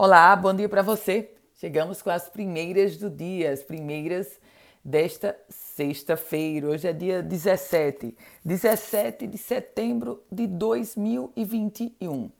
Olá, bom dia para você. Chegamos com as primeiras do dia, as primeiras desta sexta-feira. Hoje é dia 17, 17 de setembro de 2021.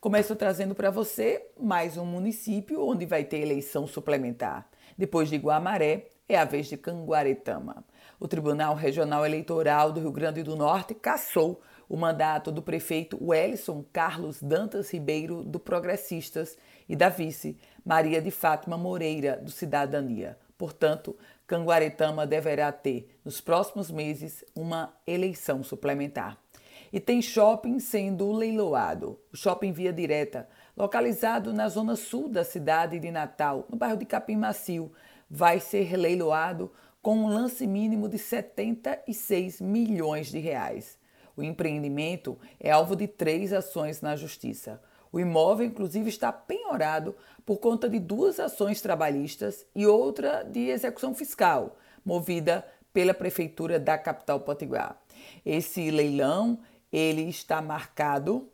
Começo trazendo para você mais um município onde vai ter eleição suplementar. Depois de Guamaré, é a vez de Canguaretama. O Tribunal Regional Eleitoral do Rio Grande do Norte cassou o mandato do prefeito Wellison Carlos Dantas Ribeiro, do Progressistas, e da vice Maria de Fátima Moreira, do Cidadania. Portanto, Canguaretama deverá ter, nos próximos meses, uma eleição suplementar. E tem shopping sendo leiloado. O Shopping Via Direta, localizado na zona sul da cidade de Natal, no bairro de Capim Macio, vai ser leiloado com um lance mínimo de 76 milhões de reais. O empreendimento é alvo de três ações na justiça. O imóvel, inclusive, está penhorado por conta de duas ações trabalhistas e outra de execução fiscal, movida pela prefeitura da capital potiguar. Esse leilão ele está marcado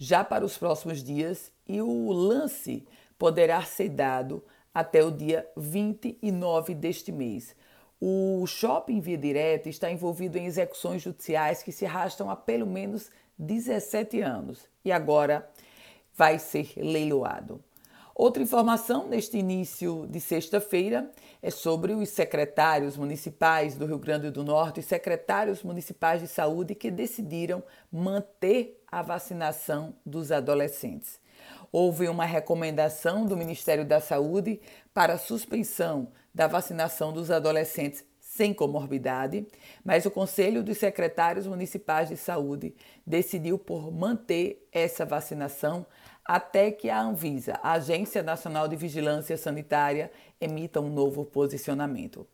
já para os próximos dias e o lance poderá ser dado até o dia 29 deste mês. O shopping Via Direta está envolvido em execuções judiciais que se arrastam há pelo menos 17 anos e agora vai ser leiloado. Outra informação neste início de sexta-feira é sobre os secretários municipais do Rio Grande do Norte e secretários municipais de saúde que decidiram manter a vacinação dos adolescentes. Houve uma recomendação do Ministério da Saúde para a suspensão da vacinação dos adolescentes sem comorbidade, mas o Conselho dos Secretários Municipais de Saúde decidiu por manter essa vacinação até que a Anvisa, a Agência Nacional de Vigilância Sanitária, emita um novo posicionamento.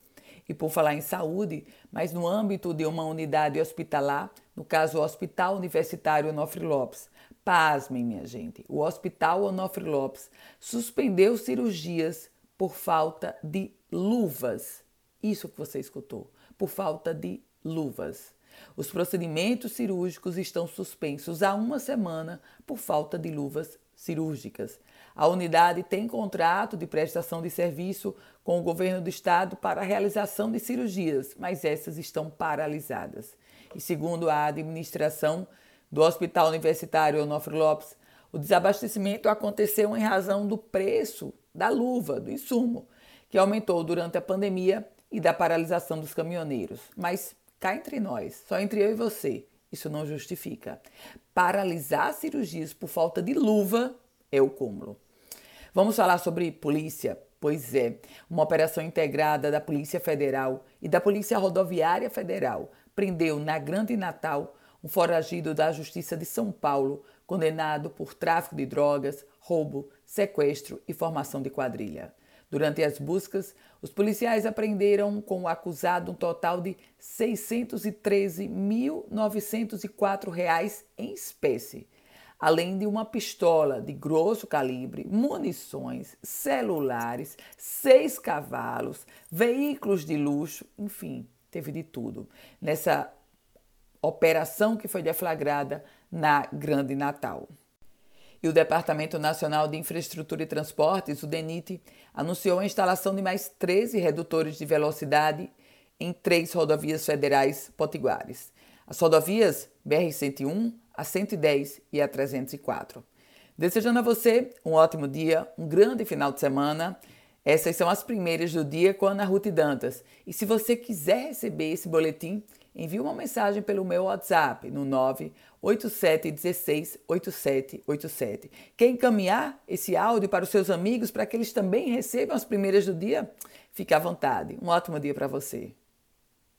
E por falar em saúde, mas no âmbito de uma unidade hospitalar, no caso o Hospital Universitário Onofre Lopes, pasmem, minha gente, o Hospital Onofre Lopes suspendeu cirurgias por falta de luvas. Isso que você escutou, por falta de luvas. Os procedimentos cirúrgicos estão suspensos há uma semana por falta de luvas cirúrgicas. A unidade tem contrato de prestação de serviço com o governo do estado para a realização de cirurgias, mas essas estão paralisadas. E segundo a administração do Hospital Universitário Onofre Lopes, o desabastecimento aconteceu em razão do preço da luva, do insumo, que aumentou durante a pandemia e da paralisação dos caminhoneiros. Mas cá entre nós, só entre eu e você, isso não justifica. Paralisar cirurgias por falta de luva é o cúmulo. Vamos falar sobre polícia? Pois é, uma operação integrada da Polícia Federal e da Polícia Rodoviária Federal prendeu na Grande Natal um foragido da Justiça de São Paulo, condenado por tráfico de drogas, roubo, sequestro e formação de quadrilha. Durante as buscas, os policiais apreenderam com o acusado um total de R$ 613.904 em espécie, além de uma pistola de grosso calibre, munições, celulares, seis cavalos, veículos de luxo, enfim, teve de tudo. Nessa operação que foi deflagrada na Grande Natal. E o Departamento Nacional de Infraestrutura e Transportes, o DENIT, anunciou a instalação de mais 13 redutores de velocidade em três rodovias federais potiguares. As rodovias BR-101, a 110 e a 304. Desejando a você um ótimo dia, um grande final de semana. Essas são as primeiras do dia com a Ana Ruth Dantas. E se você quiser receber esse boletim, envie uma mensagem pelo meu WhatsApp no 987168787. Quer encaminhar esse áudio para os seus amigos para que eles também recebam as primeiras do dia? Fique à vontade. Um ótimo dia para você.